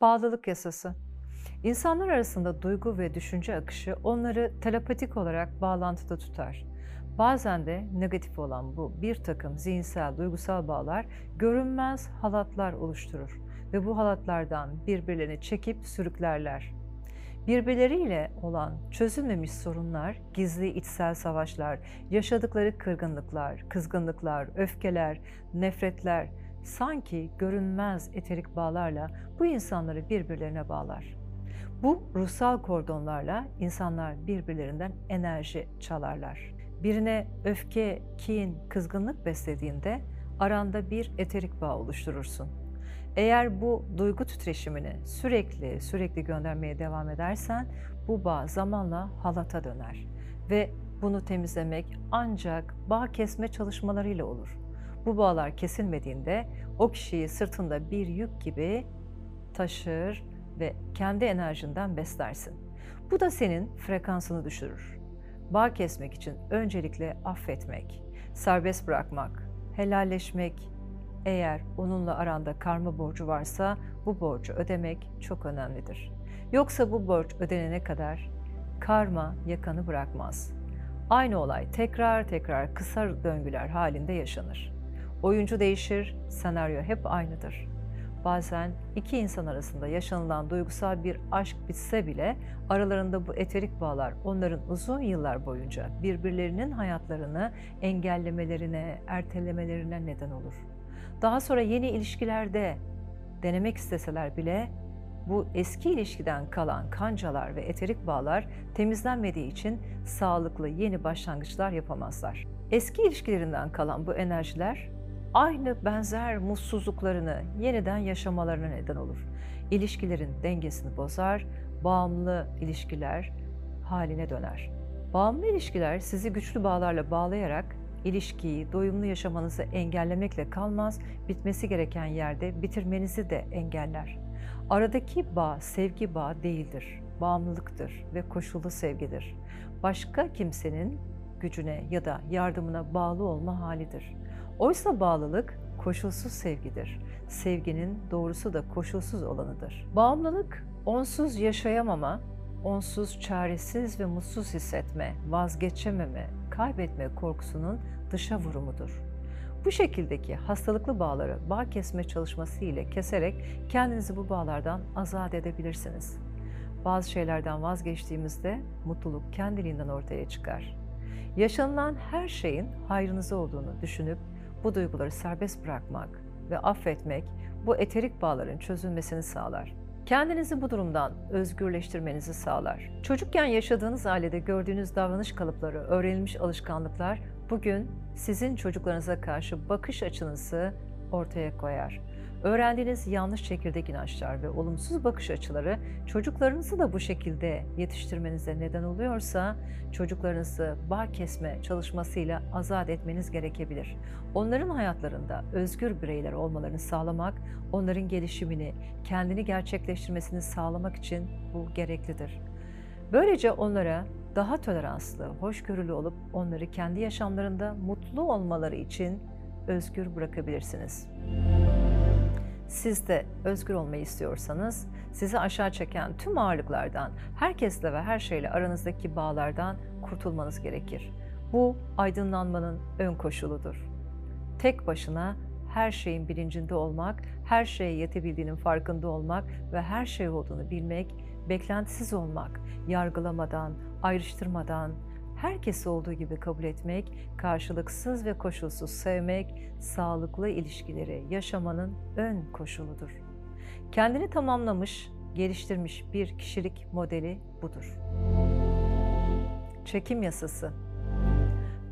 Bağlılık yasası. İnsanlar arasında duygu ve düşünce akışı onları telepatik olarak bağlantıda tutar. Bazen de negatif olan bu bir takım zihinsel, duygusal bağlar görünmez halatlar oluşturur ve bu halatlardan birbirlerini çekip sürüklerler. Birbirleriyle olan çözülmemiş sorunlar, gizli içsel savaşlar, yaşadıkları kırgınlıklar, kızgınlıklar, öfkeler, nefretler sanki görünmez eterik bağlarla bu insanları birbirlerine bağlar. Bu ruhsal kordonlarla insanlar birbirlerinden enerji çalarlar. Birine öfke, kin, kızgınlık beslediğinde aranda bir eterik bağ oluşturursun. Eğer bu duygu titreşimini sürekli sürekli göndermeye devam edersen bu bağ zamanla halata döner ve bunu temizlemek ancak bağ kesme çalışmalarıyla olur. Bu bağlar kesilmediğinde o kişiyi sırtında bir yük gibi taşır ve kendi enerjinden beslersin. Bu da senin frekansını düşürür. Bağ kesmek için öncelikle affetmek, serbest bırakmak, helalleşmek, eğer onunla aranda karma borcu varsa bu borcu ödemek çok önemlidir. Yoksa bu borç ödenene kadar karma yakanı bırakmaz. Aynı olay tekrar tekrar kısa döngüler halinde yaşanır. Oyuncu değişir, senaryo hep aynıdır. Bazen iki insan arasında yaşanılan duygusal bir aşk bitse bile aralarında bu eterik bağlar onların uzun yıllar boyunca birbirlerinin hayatlarını engellemelerine, ertelemelerine neden olur. Daha sonra yeni ilişkilerde denemek isteseler bile bu eski ilişkiden kalan kancalar ve eterik bağlar temizlenmediği için sağlıklı yeni başlangıçlar yapamazlar. Eski ilişkilerinden kalan bu enerjiler aynı benzer mutsuzluklarını yeniden yaşamalarına neden olur. İlişkilerin dengesini bozar, bağımlı ilişkiler haline döner. Bağımlı ilişkiler sizi güçlü bağlarla bağlayarak ilişkiyi doyumlu yaşamanızı engellemekle kalmaz, bitmesi gereken yerde bitirmenizi de engeller. Aradaki bağ sevgi bağı değildir, bağımlılıktır ve koşullu sevgidir. Başka kimsenin gücüne ya da yardımına bağlı olma halidir. Oysa bağlılık koşulsuz sevgidir. Sevginin doğrusu da koşulsuz olanıdır. Bağımlılık onsuz yaşayamama, onsuz çaresiz ve mutsuz hissetme, vazgeçememe, kaybetme korkusunun dışa vurumudur. Bu şekildeki hastalıklı bağları bağ kesme çalışması ile keserek kendinizi bu bağlardan azat edebilirsiniz. Bazı şeylerden vazgeçtiğimizde mutluluk kendiliğinden ortaya çıkar. Yaşanılan her şeyin hayrınıza olduğunu düşünüp bu duyguları serbest bırakmak ve affetmek bu eterik bağların çözülmesini sağlar. Kendinizi bu durumdan özgürleştirmenizi sağlar. Çocukken yaşadığınız ailede gördüğünüz davranış kalıpları, öğrenilmiş alışkanlıklar bugün sizin çocuklarınıza karşı bakış açınızı ortaya koyar. Öğrendiğiniz yanlış çekirdek inançlar ve olumsuz bakış açıları çocuklarınızı da bu şekilde yetiştirmenize neden oluyorsa çocuklarınızı bağ kesme çalışmasıyla azat etmeniz gerekebilir. Onların hayatlarında özgür bireyler olmalarını sağlamak, onların gelişimini, kendini gerçekleştirmesini sağlamak için bu gereklidir. Böylece onlara daha toleranslı, hoşgörülü olup onları kendi yaşamlarında mutlu olmaları için özgür bırakabilirsiniz. Siz de özgür olmayı istiyorsanız sizi aşağı çeken tüm ağırlıklardan, herkesle ve her şeyle aranızdaki bağlardan kurtulmanız gerekir. Bu aydınlanmanın ön koşuludur. Tek başına her şeyin bilincinde olmak, her şeye yetebildiğinin farkında olmak ve her şey olduğunu bilmek, beklentisiz olmak, yargılamadan, ayrıştırmadan, herkesi olduğu gibi kabul etmek, karşılıksız ve koşulsuz sevmek, sağlıklı ilişkileri yaşamanın ön koşuludur. Kendini tamamlamış, geliştirmiş bir kişilik modeli budur. Çekim yasası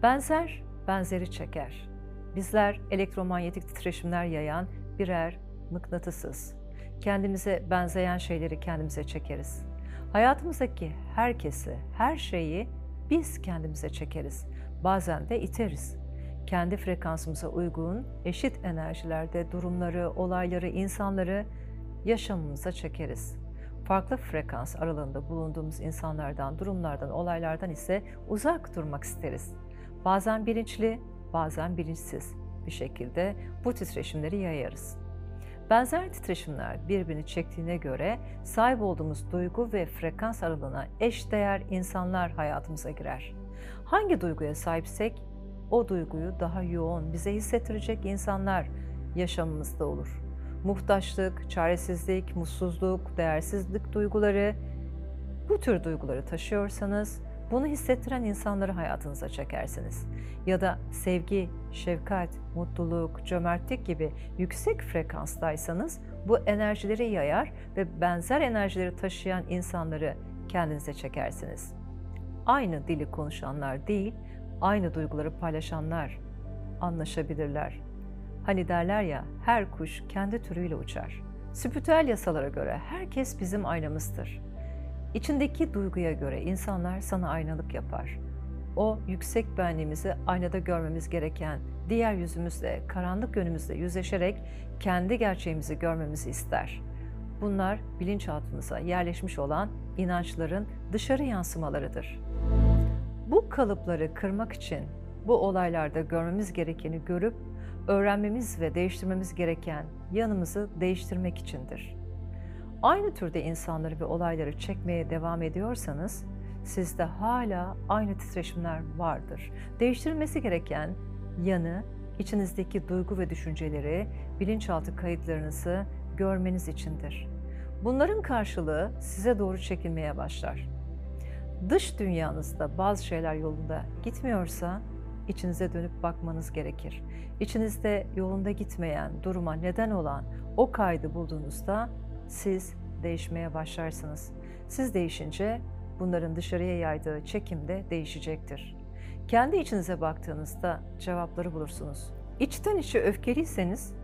Benzer, benzeri çeker. Bizler elektromanyetik titreşimler yayan birer mıknatısız. Kendimize benzeyen şeyleri kendimize çekeriz. Hayatımızdaki herkesi, her şeyi biz kendimize çekeriz. Bazen de iteriz. Kendi frekansımıza uygun, eşit enerjilerde durumları, olayları, insanları yaşamımıza çekeriz. Farklı frekans aralığında bulunduğumuz insanlardan, durumlardan, olaylardan ise uzak durmak isteriz. Bazen bilinçli, bazen bilinçsiz bir şekilde bu titreşimleri yayarız. Benzer titreşimler birbirini çektiğine göre sahip olduğumuz duygu ve frekans aralığına eşdeğer insanlar hayatımıza girer. Hangi duyguya sahipsek o duyguyu daha yoğun bize hissettirecek insanlar yaşamımızda olur. Muhtaçlık, çaresizlik, mutsuzluk, değersizlik duyguları, bu tür duyguları taşıyorsanız bunu hissettiren insanları hayatınıza çekersiniz. Ya da sevgi, şefkat, mutluluk, cömertlik gibi yüksek frekanstaysanız bu enerjileri yayar ve benzer enerjileri taşıyan insanları kendinize çekersiniz. Aynı dili konuşanlar değil, aynı duyguları paylaşanlar anlaşabilirler. Hani derler ya, her kuş kendi türüyle uçar. Spiritüel yasalara göre herkes bizim aynamızdır. İçindeki duyguya göre insanlar sana aynalık yapar. O yüksek benliğimizi aynada görmemiz gereken diğer yüzümüzle, karanlık yönümüzle yüzleşerek kendi gerçeğimizi görmemizi ister. Bunlar bilinçaltımıza yerleşmiş olan inançların dışarı yansımalarıdır. Bu kalıpları kırmak için bu olaylarda görmemiz gerekeni görüp öğrenmemiz ve değiştirmemiz gereken yanımızı değiştirmek içindir. Aynı türde insanları ve olayları çekmeye devam ediyorsanız sizde hala aynı titreşimler vardır. Değiştirilmesi gereken yanı içinizdeki duygu ve düşünceleri, bilinçaltı kayıtlarınızı görmeniz içindir. Bunların karşılığı size doğru çekilmeye başlar. Dış dünyanızda bazı şeyler yolunda gitmiyorsa içinize dönüp bakmanız gerekir. İçinizde yolunda gitmeyen, duruma neden olan o kaydı bulduğunuzda siz değişmeye başlarsınız. Siz değişince bunların dışarıya yaydığı çekim de değişecektir. Kendi içinize baktığınızda cevapları bulursunuz. İçten içe öfkeliyseniz,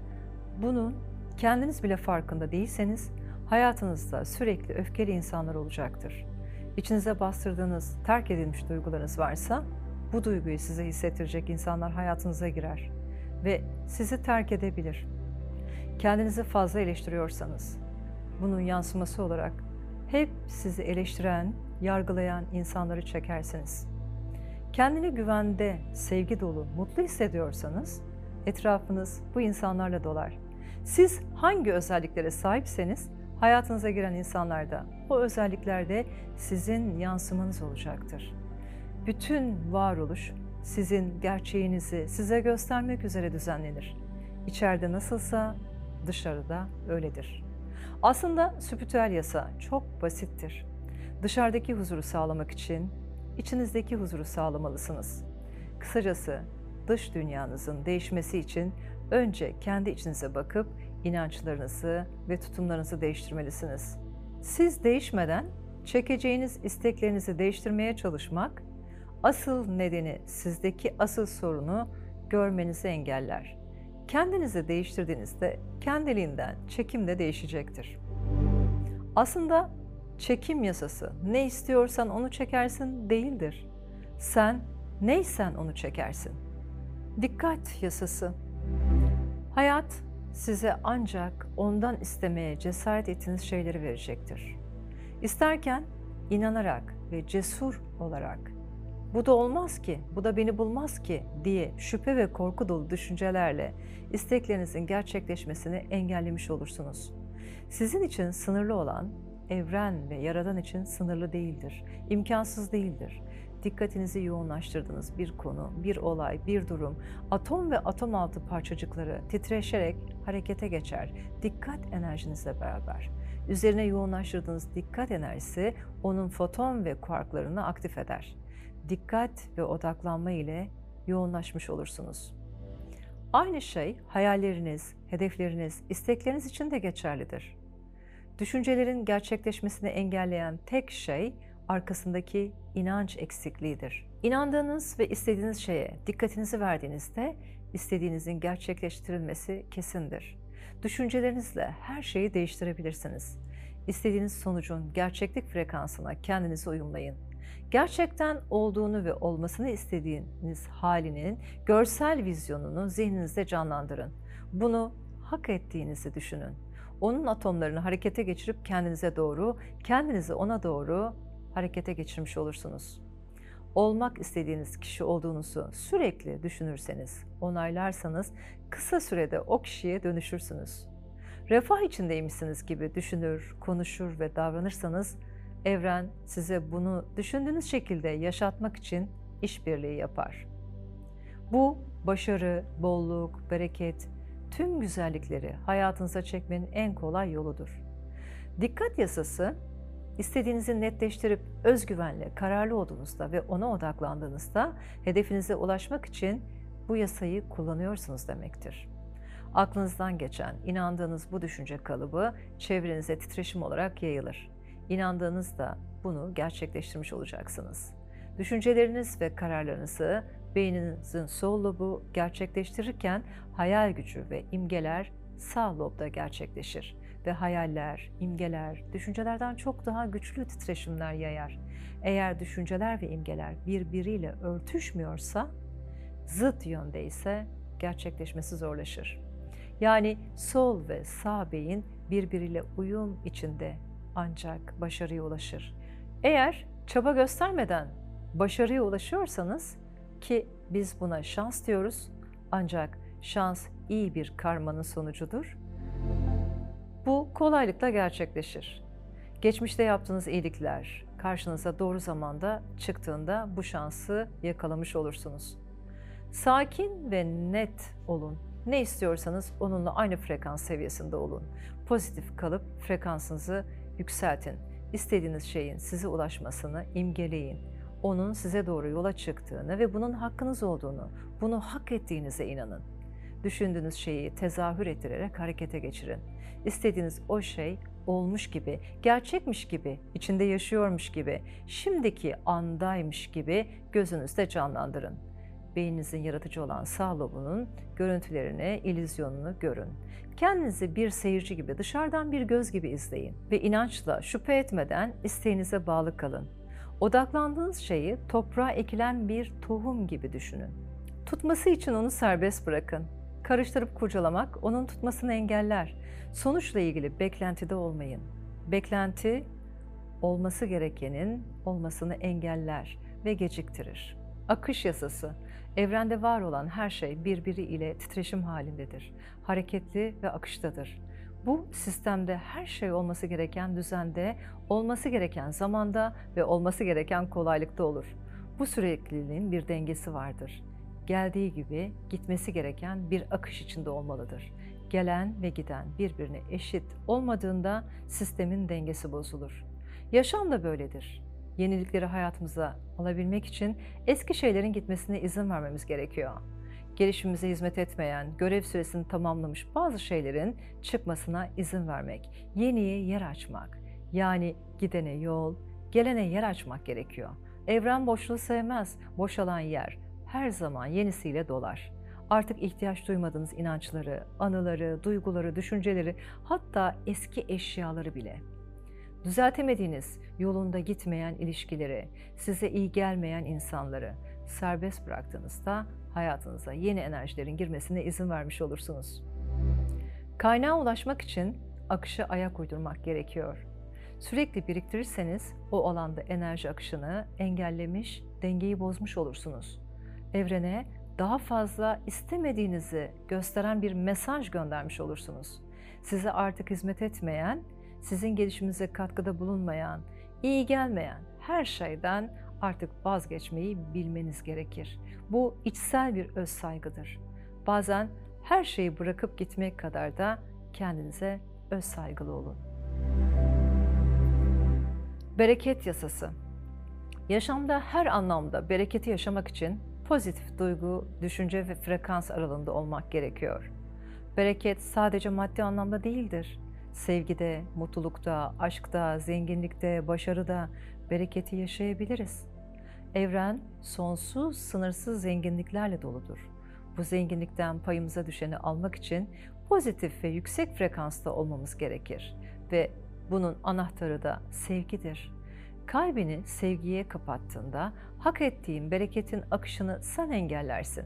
bunun kendiniz bile farkında değilseniz hayatınızda sürekli öfkeli insanlar olacaktır. İçinize bastırdığınız, terk edilmiş duygularınız varsa bu duyguyu size hissettirecek insanlar hayatınıza girer ve sizi terk edebilir. Kendinizi fazla eleştiriyorsanız, bunun yansıması olarak hep sizi eleştiren, yargılayan insanları çekersiniz. Kendini güvende, sevgi dolu, mutlu hissediyorsanız etrafınız bu insanlarla dolar. Siz hangi özelliklere sahipseniz hayatınıza giren insanlar da o özelliklerde sizin yansımanız olacaktır. Bütün varoluş sizin gerçeğinizi size göstermek üzere düzenlenir. İçeride nasılsa dışarıda öyledir. Aslında spiritüel yasa çok basittir. Dışarıdaki huzuru sağlamak için içinizdeki huzuru sağlamalısınız. Kısacası dış dünyanızın değişmesi için önce kendi içinize bakıp inançlarınızı ve tutumlarınızı değiştirmelisiniz. Siz değişmeden çekeceğiniz isteklerinizi değiştirmeye çalışmak asıl nedeni sizdeki asıl sorunu görmenizi engeller. Kendinizi değiştirdiğinizde kendiliğinden çekim de değişecektir. Aslında çekim yasası ne istiyorsan onu çekersin değildir. Sen neysen onu çekersin. Dikkat yasası. Hayat size ancak ondan istemeye cesaret ettiğiniz şeyleri verecektir. İsterken inanarak ve cesur olarak bu da olmaz ki, bu da beni bulmaz ki diye şüphe ve korku dolu düşüncelerle isteklerinizin gerçekleşmesini engellemiş olursunuz. Sizin için sınırlı olan evren ve yaradan için sınırlı değildir, imkansız değildir. Dikkatinizi yoğunlaştırdığınız bir konu, bir olay, bir durum, atom ve atom altı parçacıkları titreşerek harekete geçer. Dikkat enerjinizle beraber. Üzerine yoğunlaştırdığınız dikkat enerjisi onun foton ve kuarklarını aktif eder dikkat ve odaklanma ile yoğunlaşmış olursunuz. Aynı şey hayalleriniz, hedefleriniz, istekleriniz için de geçerlidir. Düşüncelerin gerçekleşmesini engelleyen tek şey arkasındaki inanç eksikliğidir. İnandığınız ve istediğiniz şeye dikkatinizi verdiğinizde istediğinizin gerçekleştirilmesi kesindir. Düşüncelerinizle her şeyi değiştirebilirsiniz. İstediğiniz sonucun gerçeklik frekansına kendinizi uyumlayın gerçekten olduğunu ve olmasını istediğiniz halinin görsel vizyonunu zihninizde canlandırın. Bunu hak ettiğinizi düşünün. Onun atomlarını harekete geçirip kendinize doğru, kendinizi ona doğru harekete geçirmiş olursunuz. Olmak istediğiniz kişi olduğunuzu sürekli düşünürseniz, onaylarsanız kısa sürede o kişiye dönüşürsünüz. refah içindeymişsiniz gibi düşünür, konuşur ve davranırsanız evren size bunu düşündüğünüz şekilde yaşatmak için işbirliği yapar. Bu başarı, bolluk, bereket, tüm güzellikleri hayatınıza çekmenin en kolay yoludur. Dikkat yasası istediğinizi netleştirip özgüvenle kararlı olduğunuzda ve ona odaklandığınızda hedefinize ulaşmak için bu yasayı kullanıyorsunuz demektir. Aklınızdan geçen, inandığınız bu düşünce kalıbı çevrenize titreşim olarak yayılır. İnandığınızda bunu gerçekleştirmiş olacaksınız. Düşünceleriniz ve kararlarınızı beyninizin sol lobu gerçekleştirirken hayal gücü ve imgeler sağ lobda gerçekleşir ve hayaller, imgeler, düşüncelerden çok daha güçlü titreşimler yayar. Eğer düşünceler ve imgeler birbiriyle örtüşmüyorsa, zıt yönde ise gerçekleşmesi zorlaşır. Yani sol ve sağ beyin birbiriyle uyum içinde ancak başarıya ulaşır. Eğer çaba göstermeden başarıya ulaşıyorsanız ki biz buna şans diyoruz ancak şans iyi bir karmanın sonucudur. Bu kolaylıkla gerçekleşir. Geçmişte yaptığınız iyilikler karşınıza doğru zamanda çıktığında bu şansı yakalamış olursunuz. Sakin ve net olun. Ne istiyorsanız onunla aynı frekans seviyesinde olun. Pozitif kalıp frekansınızı yükseltin. İstediğiniz şeyin size ulaşmasını imgeleyin. Onun size doğru yola çıktığını ve bunun hakkınız olduğunu, bunu hak ettiğinize inanın. Düşündüğünüz şeyi tezahür ettirerek harekete geçirin. İstediğiniz o şey olmuş gibi, gerçekmiş gibi, içinde yaşıyormuş gibi, şimdiki andaymış gibi gözünüzde canlandırın. Beyninizin yaratıcı olan sağ lobunun görüntülerini, ilizyonunu görün. Kendinizi bir seyirci gibi, dışarıdan bir göz gibi izleyin ve inançla, şüphe etmeden isteğinize bağlı kalın. Odaklandığınız şeyi toprağa ekilen bir tohum gibi düşünün. Tutması için onu serbest bırakın. Karıştırıp kurcalamak onun tutmasını engeller. Sonuçla ilgili beklentide olmayın. Beklenti olması gerekenin olmasını engeller ve geciktirir. Akış yasası. Evrende var olan her şey birbiri ile titreşim halindedir. Hareketli ve akıştadır. Bu sistemde her şey olması gereken düzende, olması gereken zamanda ve olması gereken kolaylıkta olur. Bu sürekliliğin bir dengesi vardır. Geldiği gibi gitmesi gereken bir akış içinde olmalıdır. Gelen ve giden birbirine eşit olmadığında sistemin dengesi bozulur. Yaşam da böyledir. Yenilikleri hayatımıza alabilmek için eski şeylerin gitmesine izin vermemiz gerekiyor. Gelişimimize hizmet etmeyen, görev süresini tamamlamış bazı şeylerin çıkmasına izin vermek, yeniye yer açmak. Yani gidene yol, gelene yer açmak gerekiyor. Evren boşluğu sevmez, boşalan yer her zaman yenisiyle dolar. Artık ihtiyaç duymadığınız inançları, anıları, duyguları, düşünceleri, hatta eski eşyaları bile düzeltemediğiniz, yolunda gitmeyen ilişkileri, size iyi gelmeyen insanları serbest bıraktığınızda hayatınıza yeni enerjilerin girmesine izin vermiş olursunuz. Kaynağa ulaşmak için akışa ayak uydurmak gerekiyor. Sürekli biriktirirseniz o alanda enerji akışını engellemiş, dengeyi bozmuş olursunuz. Evrene daha fazla istemediğinizi gösteren bir mesaj göndermiş olursunuz. Size artık hizmet etmeyen, sizin gelişiminize katkıda bulunmayan, iyi gelmeyen her şeyden artık vazgeçmeyi bilmeniz gerekir. Bu içsel bir öz saygıdır. Bazen her şeyi bırakıp gitmek kadar da kendinize öz saygılı olun. Bereket yasası. Yaşamda her anlamda bereketi yaşamak için pozitif duygu, düşünce ve frekans aralığında olmak gerekiyor. Bereket sadece maddi anlamda değildir. Sevgide, mutlulukta, aşkta, zenginlikte, başarıda bereketi yaşayabiliriz. Evren sonsuz, sınırsız zenginliklerle doludur. Bu zenginlikten payımıza düşeni almak için pozitif ve yüksek frekansta olmamız gerekir ve bunun anahtarı da sevgidir. Kalbini sevgiye kapattığında hak ettiğin bereketin akışını sen engellersin.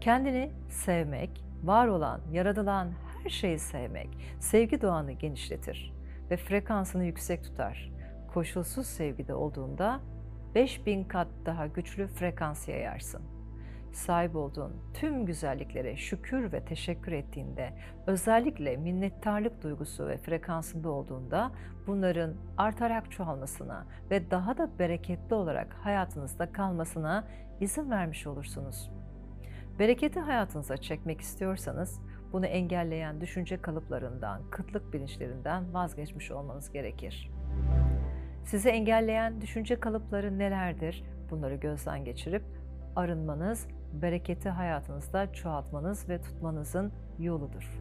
Kendini sevmek, var olan, yaratılan her şeyi sevmek, sevgi doğanı genişletir ve frekansını yüksek tutar. Koşulsuz sevgide olduğunda 5000 kat daha güçlü frekans yayarsın. sahip olduğun tüm güzelliklere şükür ve teşekkür ettiğinde, özellikle minnettarlık duygusu ve frekansında olduğunda bunların artarak çoğalmasına ve daha da bereketli olarak hayatınızda kalmasına izin vermiş olursunuz. Bereketi hayatınıza çekmek istiyorsanız bunu engelleyen düşünce kalıplarından, kıtlık bilinçlerinden vazgeçmiş olmanız gerekir. Sizi engelleyen düşünce kalıpları nelerdir? Bunları gözden geçirip arınmanız, bereketi hayatınızda çoğaltmanız ve tutmanızın yoludur.